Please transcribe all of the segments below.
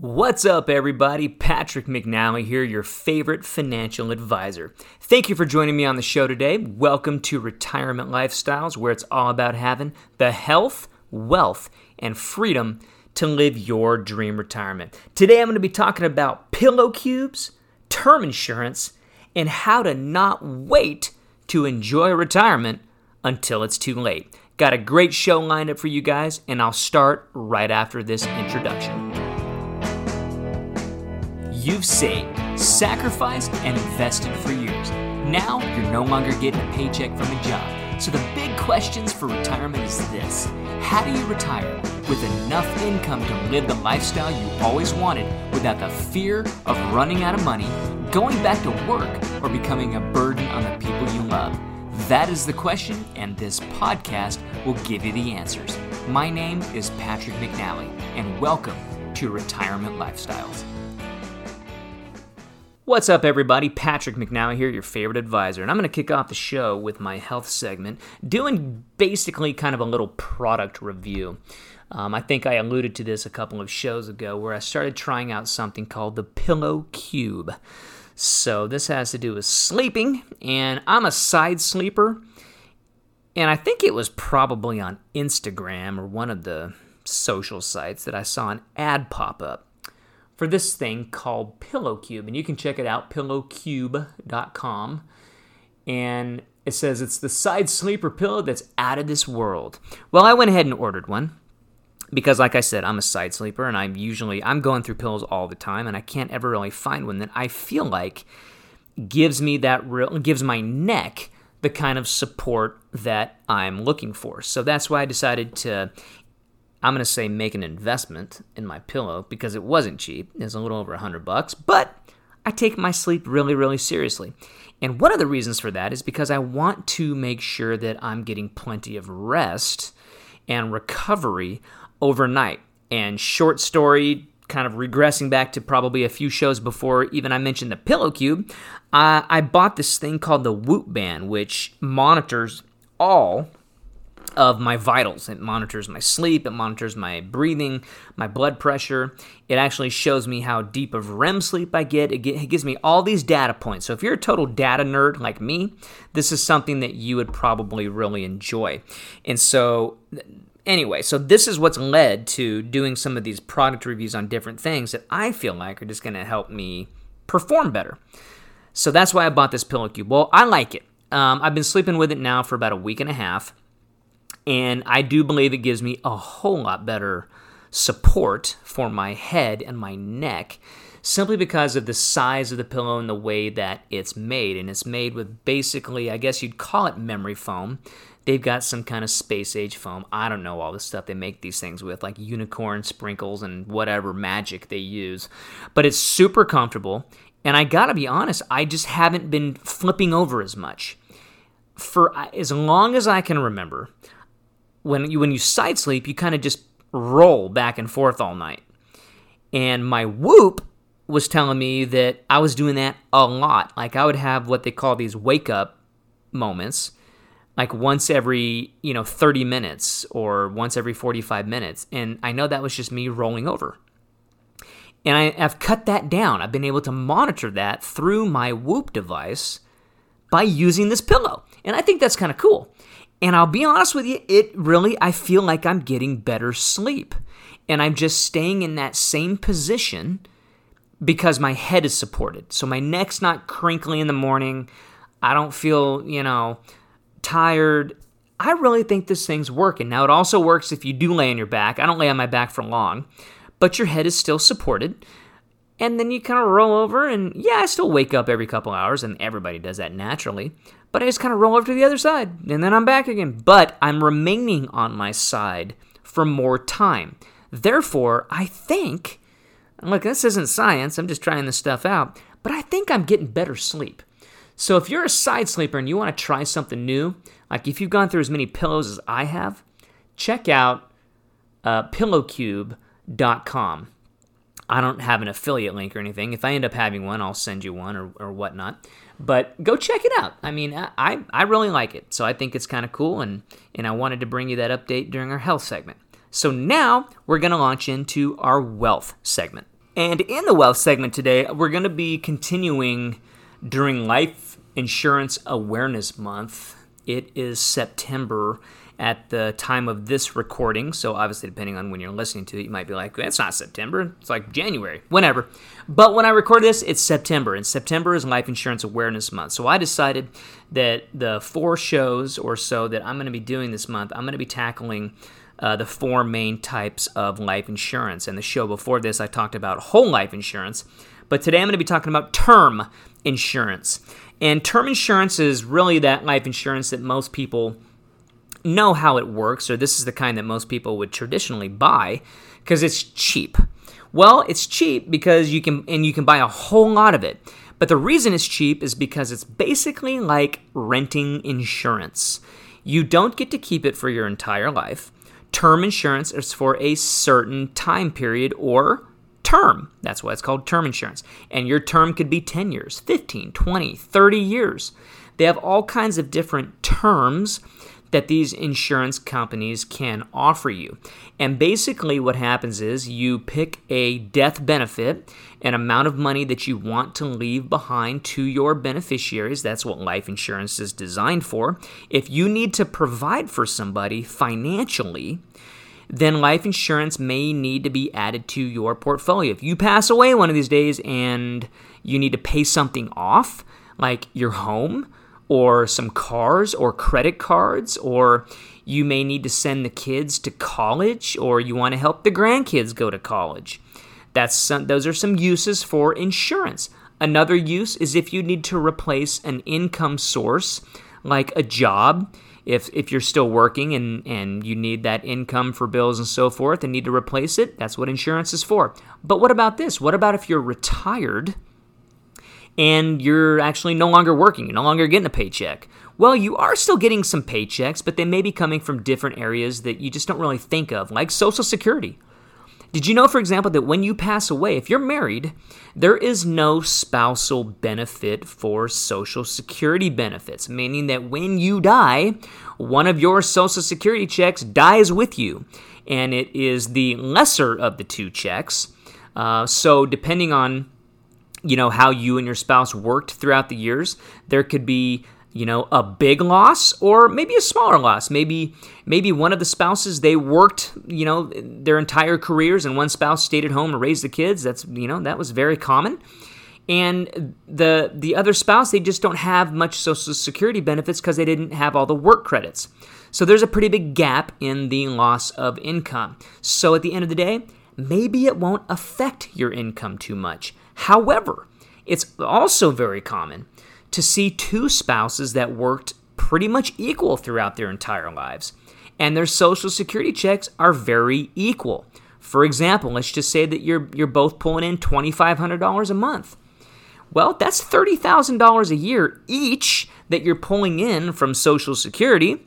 What's up, everybody? Patrick McNally here, your favorite financial advisor. Thank you for joining me on the show today. Welcome to Retirement Lifestyles, where it's all about having the health, wealth, and freedom to live your dream retirement. Today, I'm going to be talking about pillow cubes, term insurance, and how to not wait to enjoy retirement until it's too late. Got a great show lined up for you guys, and I'll start right after this introduction. You've saved, sacrificed, and invested for years. Now you're no longer getting a paycheck from a job. So the big questions for retirement is this How do you retire with enough income to live the lifestyle you always wanted without the fear of running out of money, going back to work, or becoming a burden on the people you love? That is the question, and this podcast will give you the answers. My name is Patrick McNally, and welcome to Retirement Lifestyles. What's up, everybody? Patrick McNally here, your favorite advisor, and I'm going to kick off the show with my health segment, doing basically kind of a little product review. Um, I think I alluded to this a couple of shows ago where I started trying out something called the Pillow Cube. So, this has to do with sleeping, and I'm a side sleeper, and I think it was probably on Instagram or one of the social sites that I saw an ad pop up for this thing called Pillow Cube, and you can check it out pillowcube.com. And it says it's the side sleeper pillow that's out of this world. Well, I went ahead and ordered one because like I said, I'm a side sleeper and I'm usually I'm going through pillows all the time and I can't ever really find one that I feel like gives me that real gives my neck the kind of support that I'm looking for. So that's why I decided to I'm going to say make an investment in my pillow because it wasn't cheap. It's a little over a hundred bucks, but I take my sleep really, really seriously. And one of the reasons for that is because I want to make sure that I'm getting plenty of rest and recovery overnight. And short story, kind of regressing back to probably a few shows before even I mentioned the Pillow Cube, uh, I bought this thing called the Whoop Band, which monitors all of my vitals. It monitors my sleep, it monitors my breathing, my blood pressure. It actually shows me how deep of REM sleep I get. It, gives me all these data points. So if you're a total data nerd like me, this is something that you would probably really enjoy. And so anyway, so this is what's led to doing some of these product reviews on different things that I feel like are just going to help me perform better. So that's why I bought this pillow cube. Well, I like it. Um, I've been sleeping with it now for about a week and a half. And I do believe it gives me a whole lot better support for my head and my neck simply because of the size of the pillow and the way that it's made. And it's made with basically, I guess you'd call it memory foam. They've got some kind of space age foam. I don't know all the stuff they make these things with, like unicorn sprinkles and whatever magic they use. But it's super comfortable. And I gotta be honest, I just haven't been flipping over as much. For as long as I can remember, when you when you side sleep, you kind of just roll back and forth all night. And my whoop was telling me that I was doing that a lot. Like I would have what they call these wake up moments, like once every, you know, 30 minutes or once every 45 minutes. And I know that was just me rolling over. And I, have cut that down. I've been able to monitor that through my Whoop device by using this pillow. And I think that's kind of cool. And I'll be honest with you, it really, I feel like I'm getting better sleep. And I'm just staying in that same position because my head is supported. So my neck's not crinkly in the morning. I don't feel, you know, tired. I really think this thing's working. Now, it also works if you do lay on your back. I don't lay on my back for long, but your head is still supported. And then you kind of roll over, and yeah, I still wake up every couple hours, and everybody does that naturally but I just kind of roll over to the other side and then I'm back again. But I'm remaining on my side for more time. Therefore, I think, look, this isn't science, I'm just trying this stuff out, but I think I'm getting better sleep. So if you're a side sleeper and you want to try something new, like if you've gone through as many pillows as I have, check out uh, pillowcube.com. I don't have an affiliate link or anything. If I end up having one, I'll send you one or, or whatnot. But go check it out. I mean, I, I really like it. So I think it's kind of cool, and, and I wanted to bring you that update during our health segment. So now we're going to launch into our wealth segment. And in the wealth segment today, we're going to be continuing during Life Insurance Awareness Month. It is September at the time of this recording. So, obviously, depending on when you're listening to it, you might be like, it's not September. It's like January, whenever. But when I record this, it's September, and September is Life Insurance Awareness Month. So, I decided that the four shows or so that I'm going to be doing this month, I'm going to be tackling. Uh, the four main types of life insurance. And the show before this, I talked about whole life insurance. But today I'm going to be talking about term insurance. And term insurance is really that life insurance that most people know how it works, or this is the kind that most people would traditionally buy because it's cheap. Well, it's cheap because you can and you can buy a whole lot of it. But the reason it's cheap is because it's basically like renting insurance. You don't get to keep it for your entire life. Term insurance is for a certain time period or term. That's why it's called term insurance. And your term could be 10 years, 15, 20, 30 years. They have all kinds of different terms that these insurance companies can offer you. And basically, what happens is you pick a death benefit, an amount of money that you want to leave behind to your beneficiaries. That's what life insurance is designed for. If you need to provide for somebody financially, then life insurance may need to be added to your portfolio. If you pass away one of these days and you need to pay something off, like your home, or some cars or credit cards, or you may need to send the kids to college, or you want to help the grandkids go to college. That's some, those are some uses for insurance. Another use is if you need to replace an income source like a job. If, if you're still working and, and you need that income for bills and so forth and need to replace it, that's what insurance is for. But what about this? What about if you're retired and you're actually no longer working, you're no longer getting a paycheck. Well, you are still getting some paychecks, but they may be coming from different areas that you just don't really think of, like Social Security. Did you know, for example, that when you pass away, if you're married, there is no spousal benefit for Social Security benefits, meaning that when you die, one of your Social Security checks dies with you, and it is the lesser of the two checks. Uh, so, depending on you know how you and your spouse worked throughout the years there could be you know a big loss or maybe a smaller loss. Maybe maybe one of the spouses they worked you know their entire careers and one spouse stayed at home and raised the kids. That's you know that was very common. And the the other spouse they just don't have much social security benefits because they didn't have all the work credits. So there's a pretty big gap in the loss of income. So at the end of the day maybe it won't affect your income too much. However, it's also very common to see two spouses that worked pretty much equal throughout their entire lives, and their social security checks are very equal. For example, let's just say that you're you're both pulling in $2500 a month. Well, that's $30,000 a year each that you're pulling in from social security.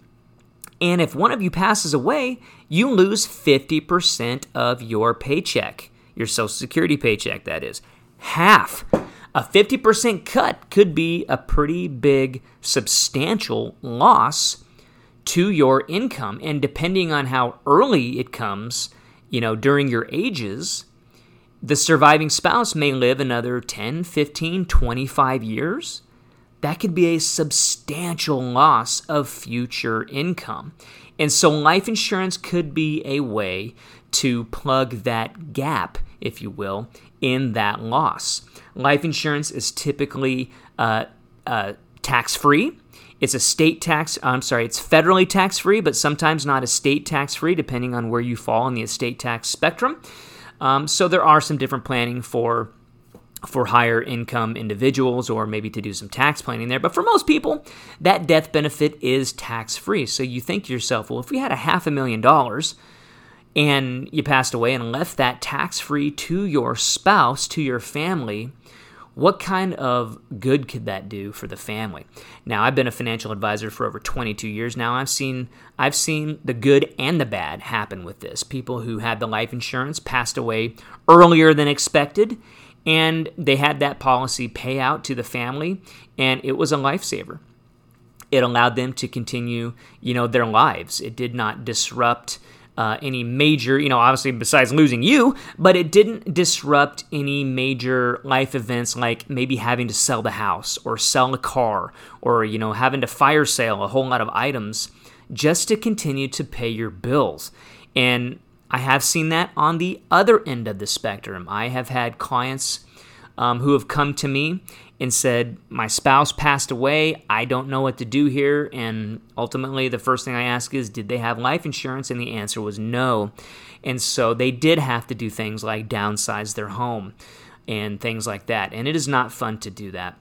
And if one of you passes away, you lose 50% of your paycheck, your social security paycheck that is half. A 50% cut could be a pretty big, substantial loss to your income. And depending on how early it comes, you know, during your ages, the surviving spouse may live another 10, 15, 25 years. That could be a substantial loss of future income. And so life insurance could be a way to plug that gap, if you will, in that loss. Life insurance is typically uh, uh, tax free. It's a state tax, I'm sorry, it's federally tax free, but sometimes not a state tax free, depending on where you fall in the estate tax spectrum. Um, so there are some different planning for for higher income individuals or maybe to do some tax planning there. But for most people, that death benefit is tax free. So you think to yourself, well, if we had a half a million dollars, and you passed away and left that tax free to your spouse, to your family, what kind of good could that do for the family? Now, I've been a financial advisor for over 22 years now. I've seen I've seen the good and the bad happen with this. People who had the life insurance passed away earlier than expected, and they had that policy pay out to the family, and it was a lifesaver. It allowed them to continue, you know, their lives. It did not disrupt uh, any major, you know, obviously besides losing you, but it didn't disrupt any major life events like maybe having to sell the house or sell a car or, you know, having to fire sale a whole lot of items just to continue to pay your bills. And I have seen that on the other end of the spectrum. I have had clients um, who have come to me and said, My spouse passed away. I don't know what to do here. And ultimately, the first thing I ask is, Did they have life insurance? And the answer was no. And so they did have to do things like downsize their home and things like that. And it is not fun to do that.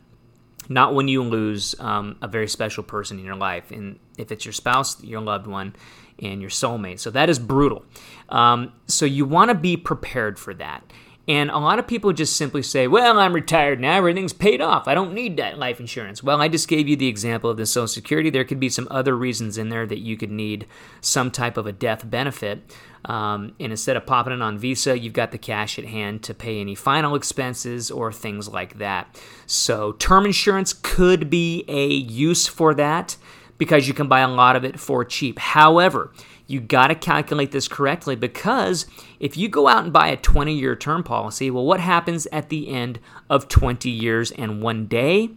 Not when you lose um, a very special person in your life. And if it's your spouse, your loved one, and your soulmate. So that is brutal. Um, so you want to be prepared for that. And a lot of people just simply say, well, I'm retired now, everything's paid off. I don't need that life insurance. Well, I just gave you the example of the Social Security. There could be some other reasons in there that you could need some type of a death benefit. Um, and instead of popping it on Visa, you've got the cash at hand to pay any final expenses or things like that. So, term insurance could be a use for that because you can buy a lot of it for cheap. However, you got to calculate this correctly because if you go out and buy a 20 year term policy, well, what happens at the end of 20 years and one day?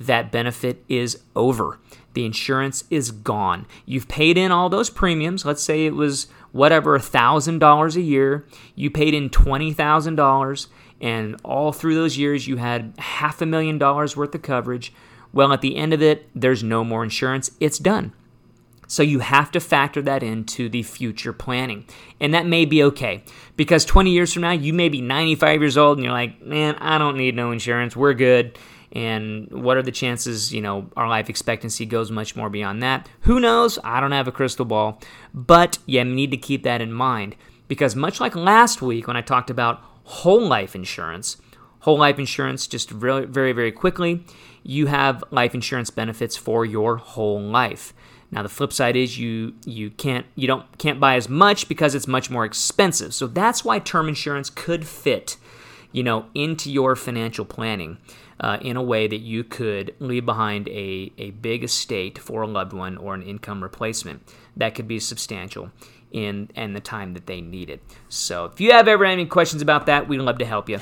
That benefit is over. The insurance is gone. You've paid in all those premiums. Let's say it was whatever, $1,000 a year. You paid in $20,000, and all through those years, you had half a million dollars worth of coverage. Well, at the end of it, there's no more insurance. It's done. So you have to factor that into the future planning. And that may be okay because 20 years from now, you may be 95 years old and you're like, man, I don't need no insurance. We're good. And what are the chances, you know, our life expectancy goes much more beyond that? Who knows? I don't have a crystal ball. But you need to keep that in mind because, much like last week when I talked about whole life insurance, whole life insurance, just very, very, very quickly, you have life insurance benefits for your whole life. Now the flip side is you you can't you don't can't buy as much because it's much more expensive. So that's why term insurance could fit, you know, into your financial planning uh, in a way that you could leave behind a, a big estate for a loved one or an income replacement that could be substantial in and the time that they need it. So if you have ever any questions about that, we'd love to help you.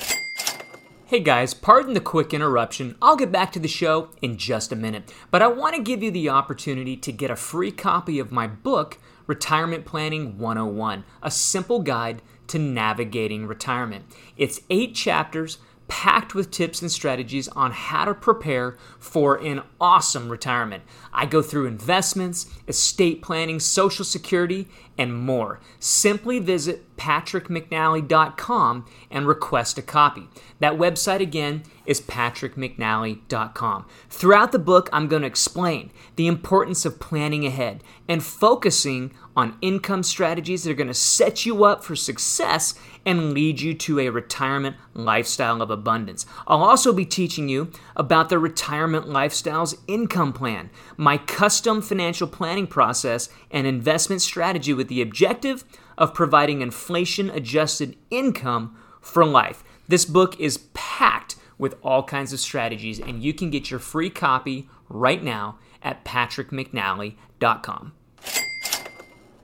Hey guys, pardon the quick interruption. I'll get back to the show in just a minute, but I want to give you the opportunity to get a free copy of my book, Retirement Planning 101, a simple guide to navigating retirement. It's eight chapters packed with tips and strategies on how to prepare for an awesome retirement. I go through investments, estate planning, social security, and more. Simply visit patrickmcnally.com and request a copy. That website again is patrickmcnally.com. Throughout the book, I'm going to explain the importance of planning ahead and focusing on income strategies that are going to set you up for success and lead you to a retirement lifestyle of abundance. I'll also be teaching you about the Retirement Lifestyles Income Plan, my custom financial planning process and investment strategy with the objective of providing inflation adjusted income for life. This book is packed with all kinds of strategies, and you can get your free copy right now at patrickmcnally.com.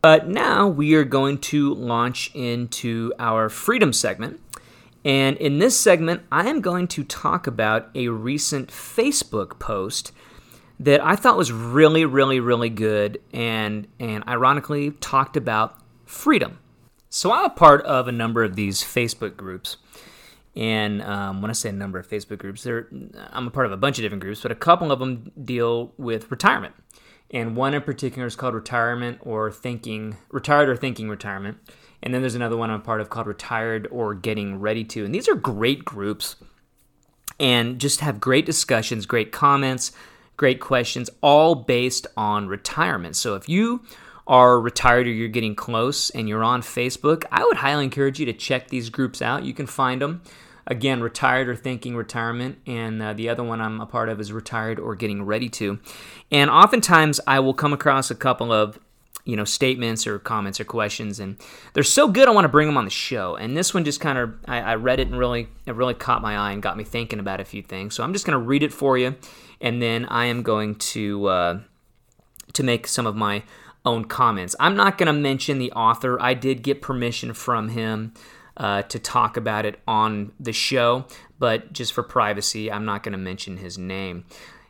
But now we are going to launch into our freedom segment. And in this segment, I am going to talk about a recent Facebook post that I thought was really, really, really good and, and ironically talked about freedom. So I'm a part of a number of these Facebook groups. And um, when I say a number of Facebook groups, I'm a part of a bunch of different groups, but a couple of them deal with retirement and one in particular is called retirement or thinking retired or thinking retirement and then there's another one i'm part of called retired or getting ready to and these are great groups and just have great discussions great comments great questions all based on retirement. So if you are retired or you're getting close and you're on facebook i would highly encourage you to check these groups out. You can find them again, retired or thinking retirement, and uh, the other one I'm a part of is retired or getting ready to. And oftentimes I will come across a couple of you know statements or comments or questions and they're so good i want to bring them on the show. And this one just kind of I, I, read it and really it really caught my eye and got me thinking about a few things. So i'm just going to read it for you and then i am going to uh, to make some of my own comments. I'm not going to mention the author. I did get permission from him uh, to talk about it on the show, but just for privacy, I'm not going to mention his name.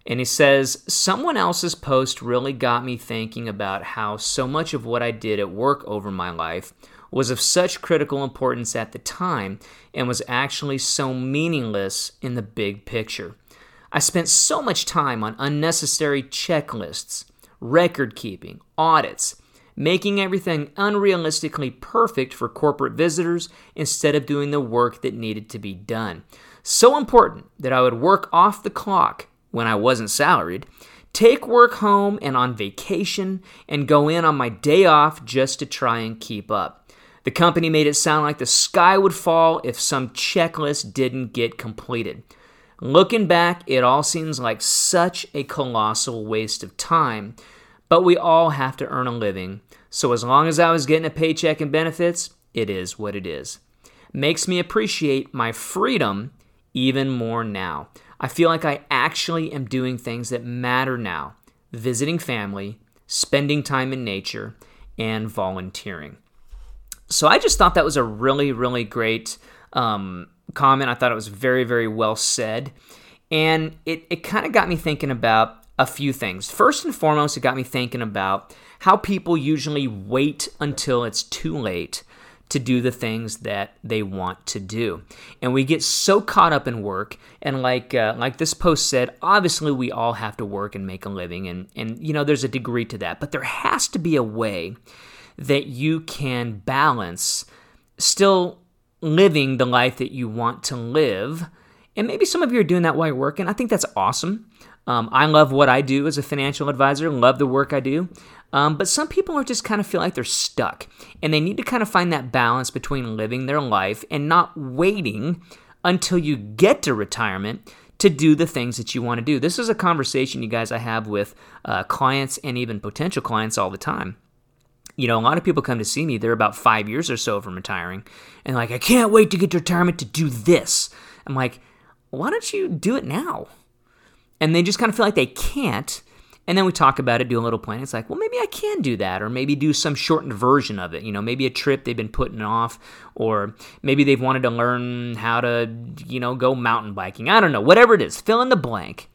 And he says, Someone else's post really got me thinking about how so much of what I did at work over my life was of such critical importance at the time and was actually so meaningless in the big picture. I spent so much time on unnecessary checklists, record keeping, audits, making everything unrealistically perfect for corporate visitors instead of doing the work that needed to be done. So important that I would work off the clock when I wasn't salaried, take work home and on vacation, and go in on my day off just to try and keep up. The company made it sound like the sky would fall if some checklist didn't get completed. Looking back, it all seems like such a colossal waste of time, but we all have to earn a living, so as long as I was getting a paycheck and benefits, it is what it is. Makes me appreciate my freedom even more now. I feel like I actually am doing things that matter now visiting family, spending time in nature, and volunteering. So I just thought that was a really, really great um, comment. I thought it was very, very well said. And it, it kind of got me thinking about a few things. First and foremost, it got me thinking about how people usually wait until it's too late to do the things that they want to do. And we get so caught up in work and like uh, like this post said, obviously we all have to work and make a living and and you know there's a degree to that, but there has to be a way that you can balance still living the life that you want to live. And maybe some of you are doing that while you're working. I think that's awesome. Um, I love what I do as a financial advisor, love the work I do. Um, but some people are just kind of feel like they're stuck and they need to kind of find that balance between living their life and not waiting until you get to retirement to do the things that you want to do. This is a conversation, you guys, I have with uh, clients and even potential clients all the time. You know, a lot of people come to see me, they're about five years or so from retiring, and like, I can't wait to get to retirement to do this. I'm like, why don't you do it now? And they just kind of feel like they can't and then we talk about it, do a little plan. It's like, well, maybe I can do that, or maybe do some shortened version of it. You know, maybe a trip they've been putting off, or maybe they've wanted to learn how to, you know, go mountain biking. I don't know, whatever it is, fill in the blank.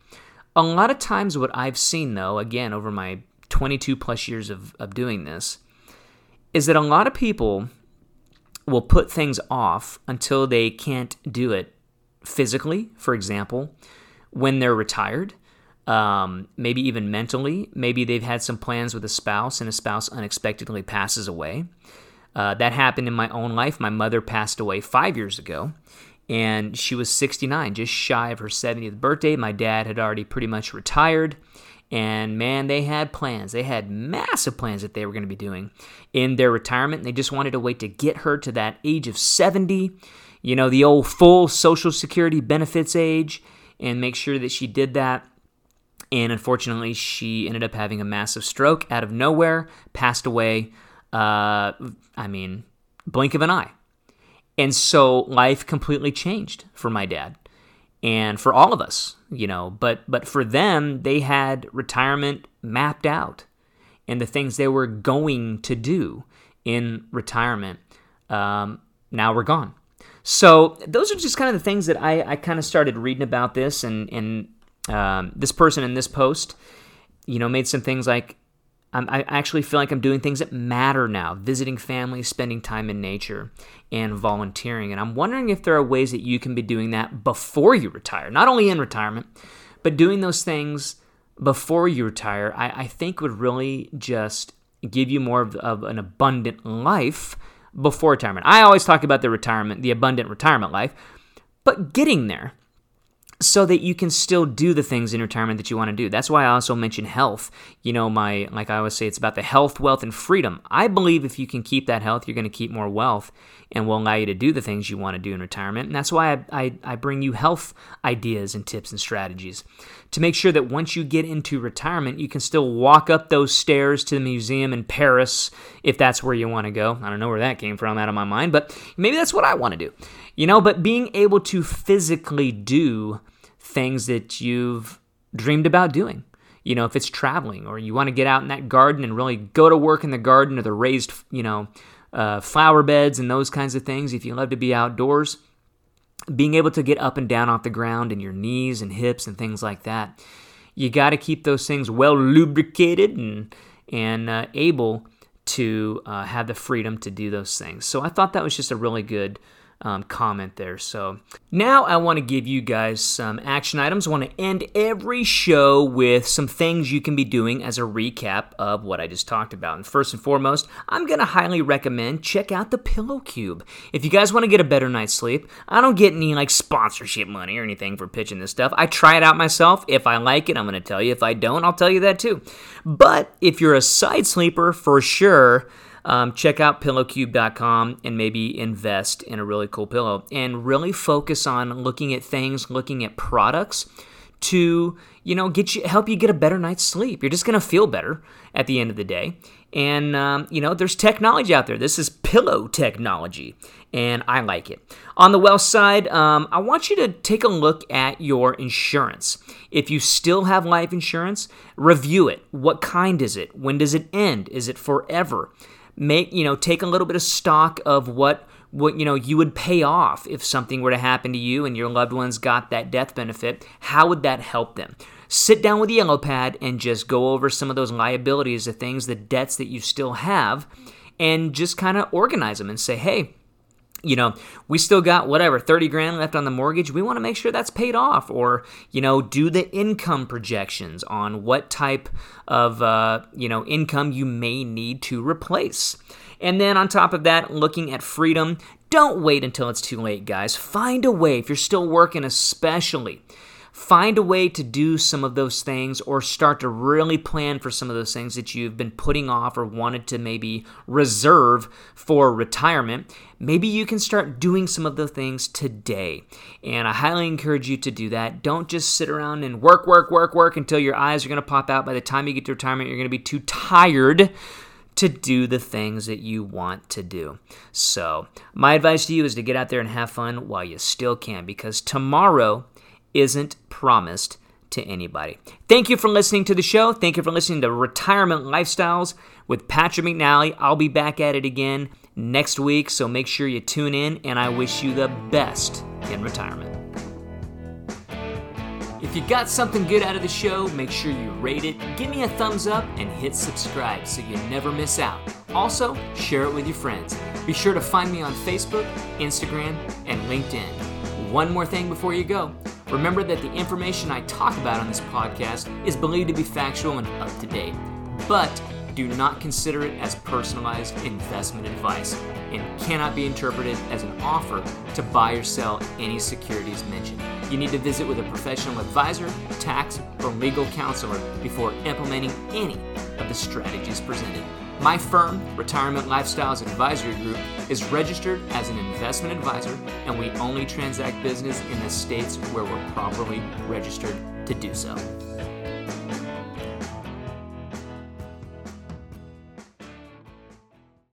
A lot of times, what I've seen, though, again, over my 22 plus years of, of doing this, is that a lot of people will put things off until they can't do it physically, for example, when they're retired um, maybe even mentally. Maybe they've had some plans with a spouse and a spouse unexpectedly passes away. Uh, that happened in my own life. My mother passed away five years ago, and she was 69, just shy of her 70th birthday. My dad had already pretty much retired. And man, they had plans. They had massive plans that they were going to be doing in their retirement. They just wanted to wait to get her to that age of 70, you know, the old full Social Security benefits age, and make sure that she did that and unfortunately, she ended up having a massive stroke out of nowhere, passed away. Uh, I mean, blink of an eye. And so life completely changed for my dad and for all of us, you know. But but for them, they had retirement mapped out, and the things they were going to do in retirement um, now we're gone. So those are just kind of the things that I, I kind of started reading about this and and um, this person in this post, you know, made some things like I actually feel like I'm doing things that matter now, visiting family, spending time in nature, and volunteering. And I'm wondering if there are ways that you can be doing that before you retire, not only in retirement, but doing those things before you retire, I, I think would really just give you more of, of an abundant life before retirement. I always talk about the retirement, the abundant retirement life, but getting there so that you can still do the things in retirement that you want to do. That's why I also mention health. You know, my like I always say it's about the health, wealth and freedom. I believe if you can keep that health, you're going to keep more wealth and will allow you to do the things you want to do in retirement. And that's why I, I, I bring you health ideas and tips and strategies to make sure that once you get into retirement, you can still walk up those stairs to the museum in Paris if that's where you want to go. I don't know where that came from out of my mind, but maybe that's what I want to do. You know, but being able to physically do things that you've dreamed about doing. you know, if it's traveling or you want to get out in that garden and really go to work in the garden or the raised, you know, uh, flower beds and those kinds of things, if you love to be outdoors, being able to get up and down off the ground and your knees and hips and things like that, you got to keep those things well lubricated and and uh, able to uh, have the freedom to do those things. So I thought that was just a really good um, comment there. So now I want to give you guys some action items. I want to end every show with some things you can be doing as a recap of what I just talked about. And first and foremost, I'm going to highly recommend check out the Pillow Cube. If you guys want to get a better night's sleep, I don't get any like sponsorship money or anything for pitching this stuff. I try it out myself. If I like it, I'm going to tell you. If I don't, I'll tell you that too. But if you're a side sleeper, for sure um, check out pillowcube.com and maybe invest in a really cool pillow and really focus on looking at things, looking at products to you know get you help you get a better night's sleep. You're just gonna feel better at the end of the day. And um, you know there's technology out there. This is pillow technology, and I like it. On the wealth side, um, I want you to take a look at your insurance. If you still have life insurance, review it. What kind is it? When does it end? Is it forever? Make you know take a little bit of stock of what what you know you would pay off if something were to happen to you and your loved ones got that death benefit. How would that help them? Sit down with the yellow pad and just go over some of those liabilities the things the debts that you still have and just kind of organize them and say hey you know, we still got whatever, 30 grand left on the mortgage. We want to make sure that's paid off. Or, you know, do the income projections on what type of, uh, you know, income you may need to replace. And then on top of that, looking at freedom, don't wait until it's too late, guys. Find a way, if you're still working, especially find a way to do some of those things or start to really plan for some of those things that you've been putting off or wanted to maybe reserve for retirement. Maybe you can start doing some of the things today. And I highly encourage you to do that. Don't just sit around and work, work, work, work until your eyes are going to pop out. By the time you get to retirement, you're going to be too tired to do the things that you want to do. So, my advice to you is to get out there and have fun while you still can because tomorrow isn't promised to anybody. Thank you for listening to the show. Thank you for listening to Retirement Lifestyles with Patrick McNally. I'll be back at it again next week, so make sure you tune in, and I wish you the best in retirement. If you got something good out of the show, make sure you rate it, give me a thumbs up, and hit subscribe so you never miss out. Also, share it with your friends. Be sure to find me on Facebook, Instagram, and LinkedIn. One more thing before you go. Remember that the information I talk about on this podcast is believed to be factual and up to date, but do not consider it as personalized investment advice and cannot be interpreted as an offer to buy or sell any securities mentioned. You need to visit with a professional advisor, tax, or legal counselor before implementing any of the strategies presented. My firm, Retirement Lifestyles Advisory Group, is registered as an investment advisor, and we only transact business in the states where we're properly registered to do so.